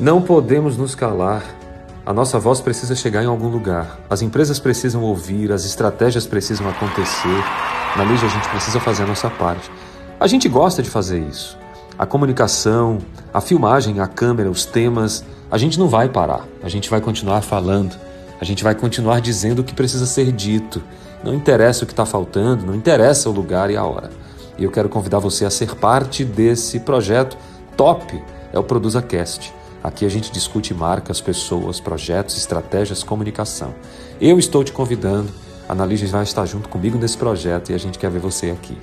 Não podemos nos calar. A nossa voz precisa chegar em algum lugar. As empresas precisam ouvir, as estratégias precisam acontecer. Na Lígia, a gente precisa fazer a nossa parte. A gente gosta de fazer isso. A comunicação, a filmagem, a câmera, os temas, a gente não vai parar. A gente vai continuar falando. A gente vai continuar dizendo o que precisa ser dito. Não interessa o que está faltando, não interessa o lugar e a hora. E eu quero convidar você a ser parte desse projeto top, é o Produza Cast. Aqui a gente discute marcas, pessoas, projetos, estratégias, comunicação. Eu estou te convidando, a Analise vai estar junto comigo nesse projeto e a gente quer ver você aqui.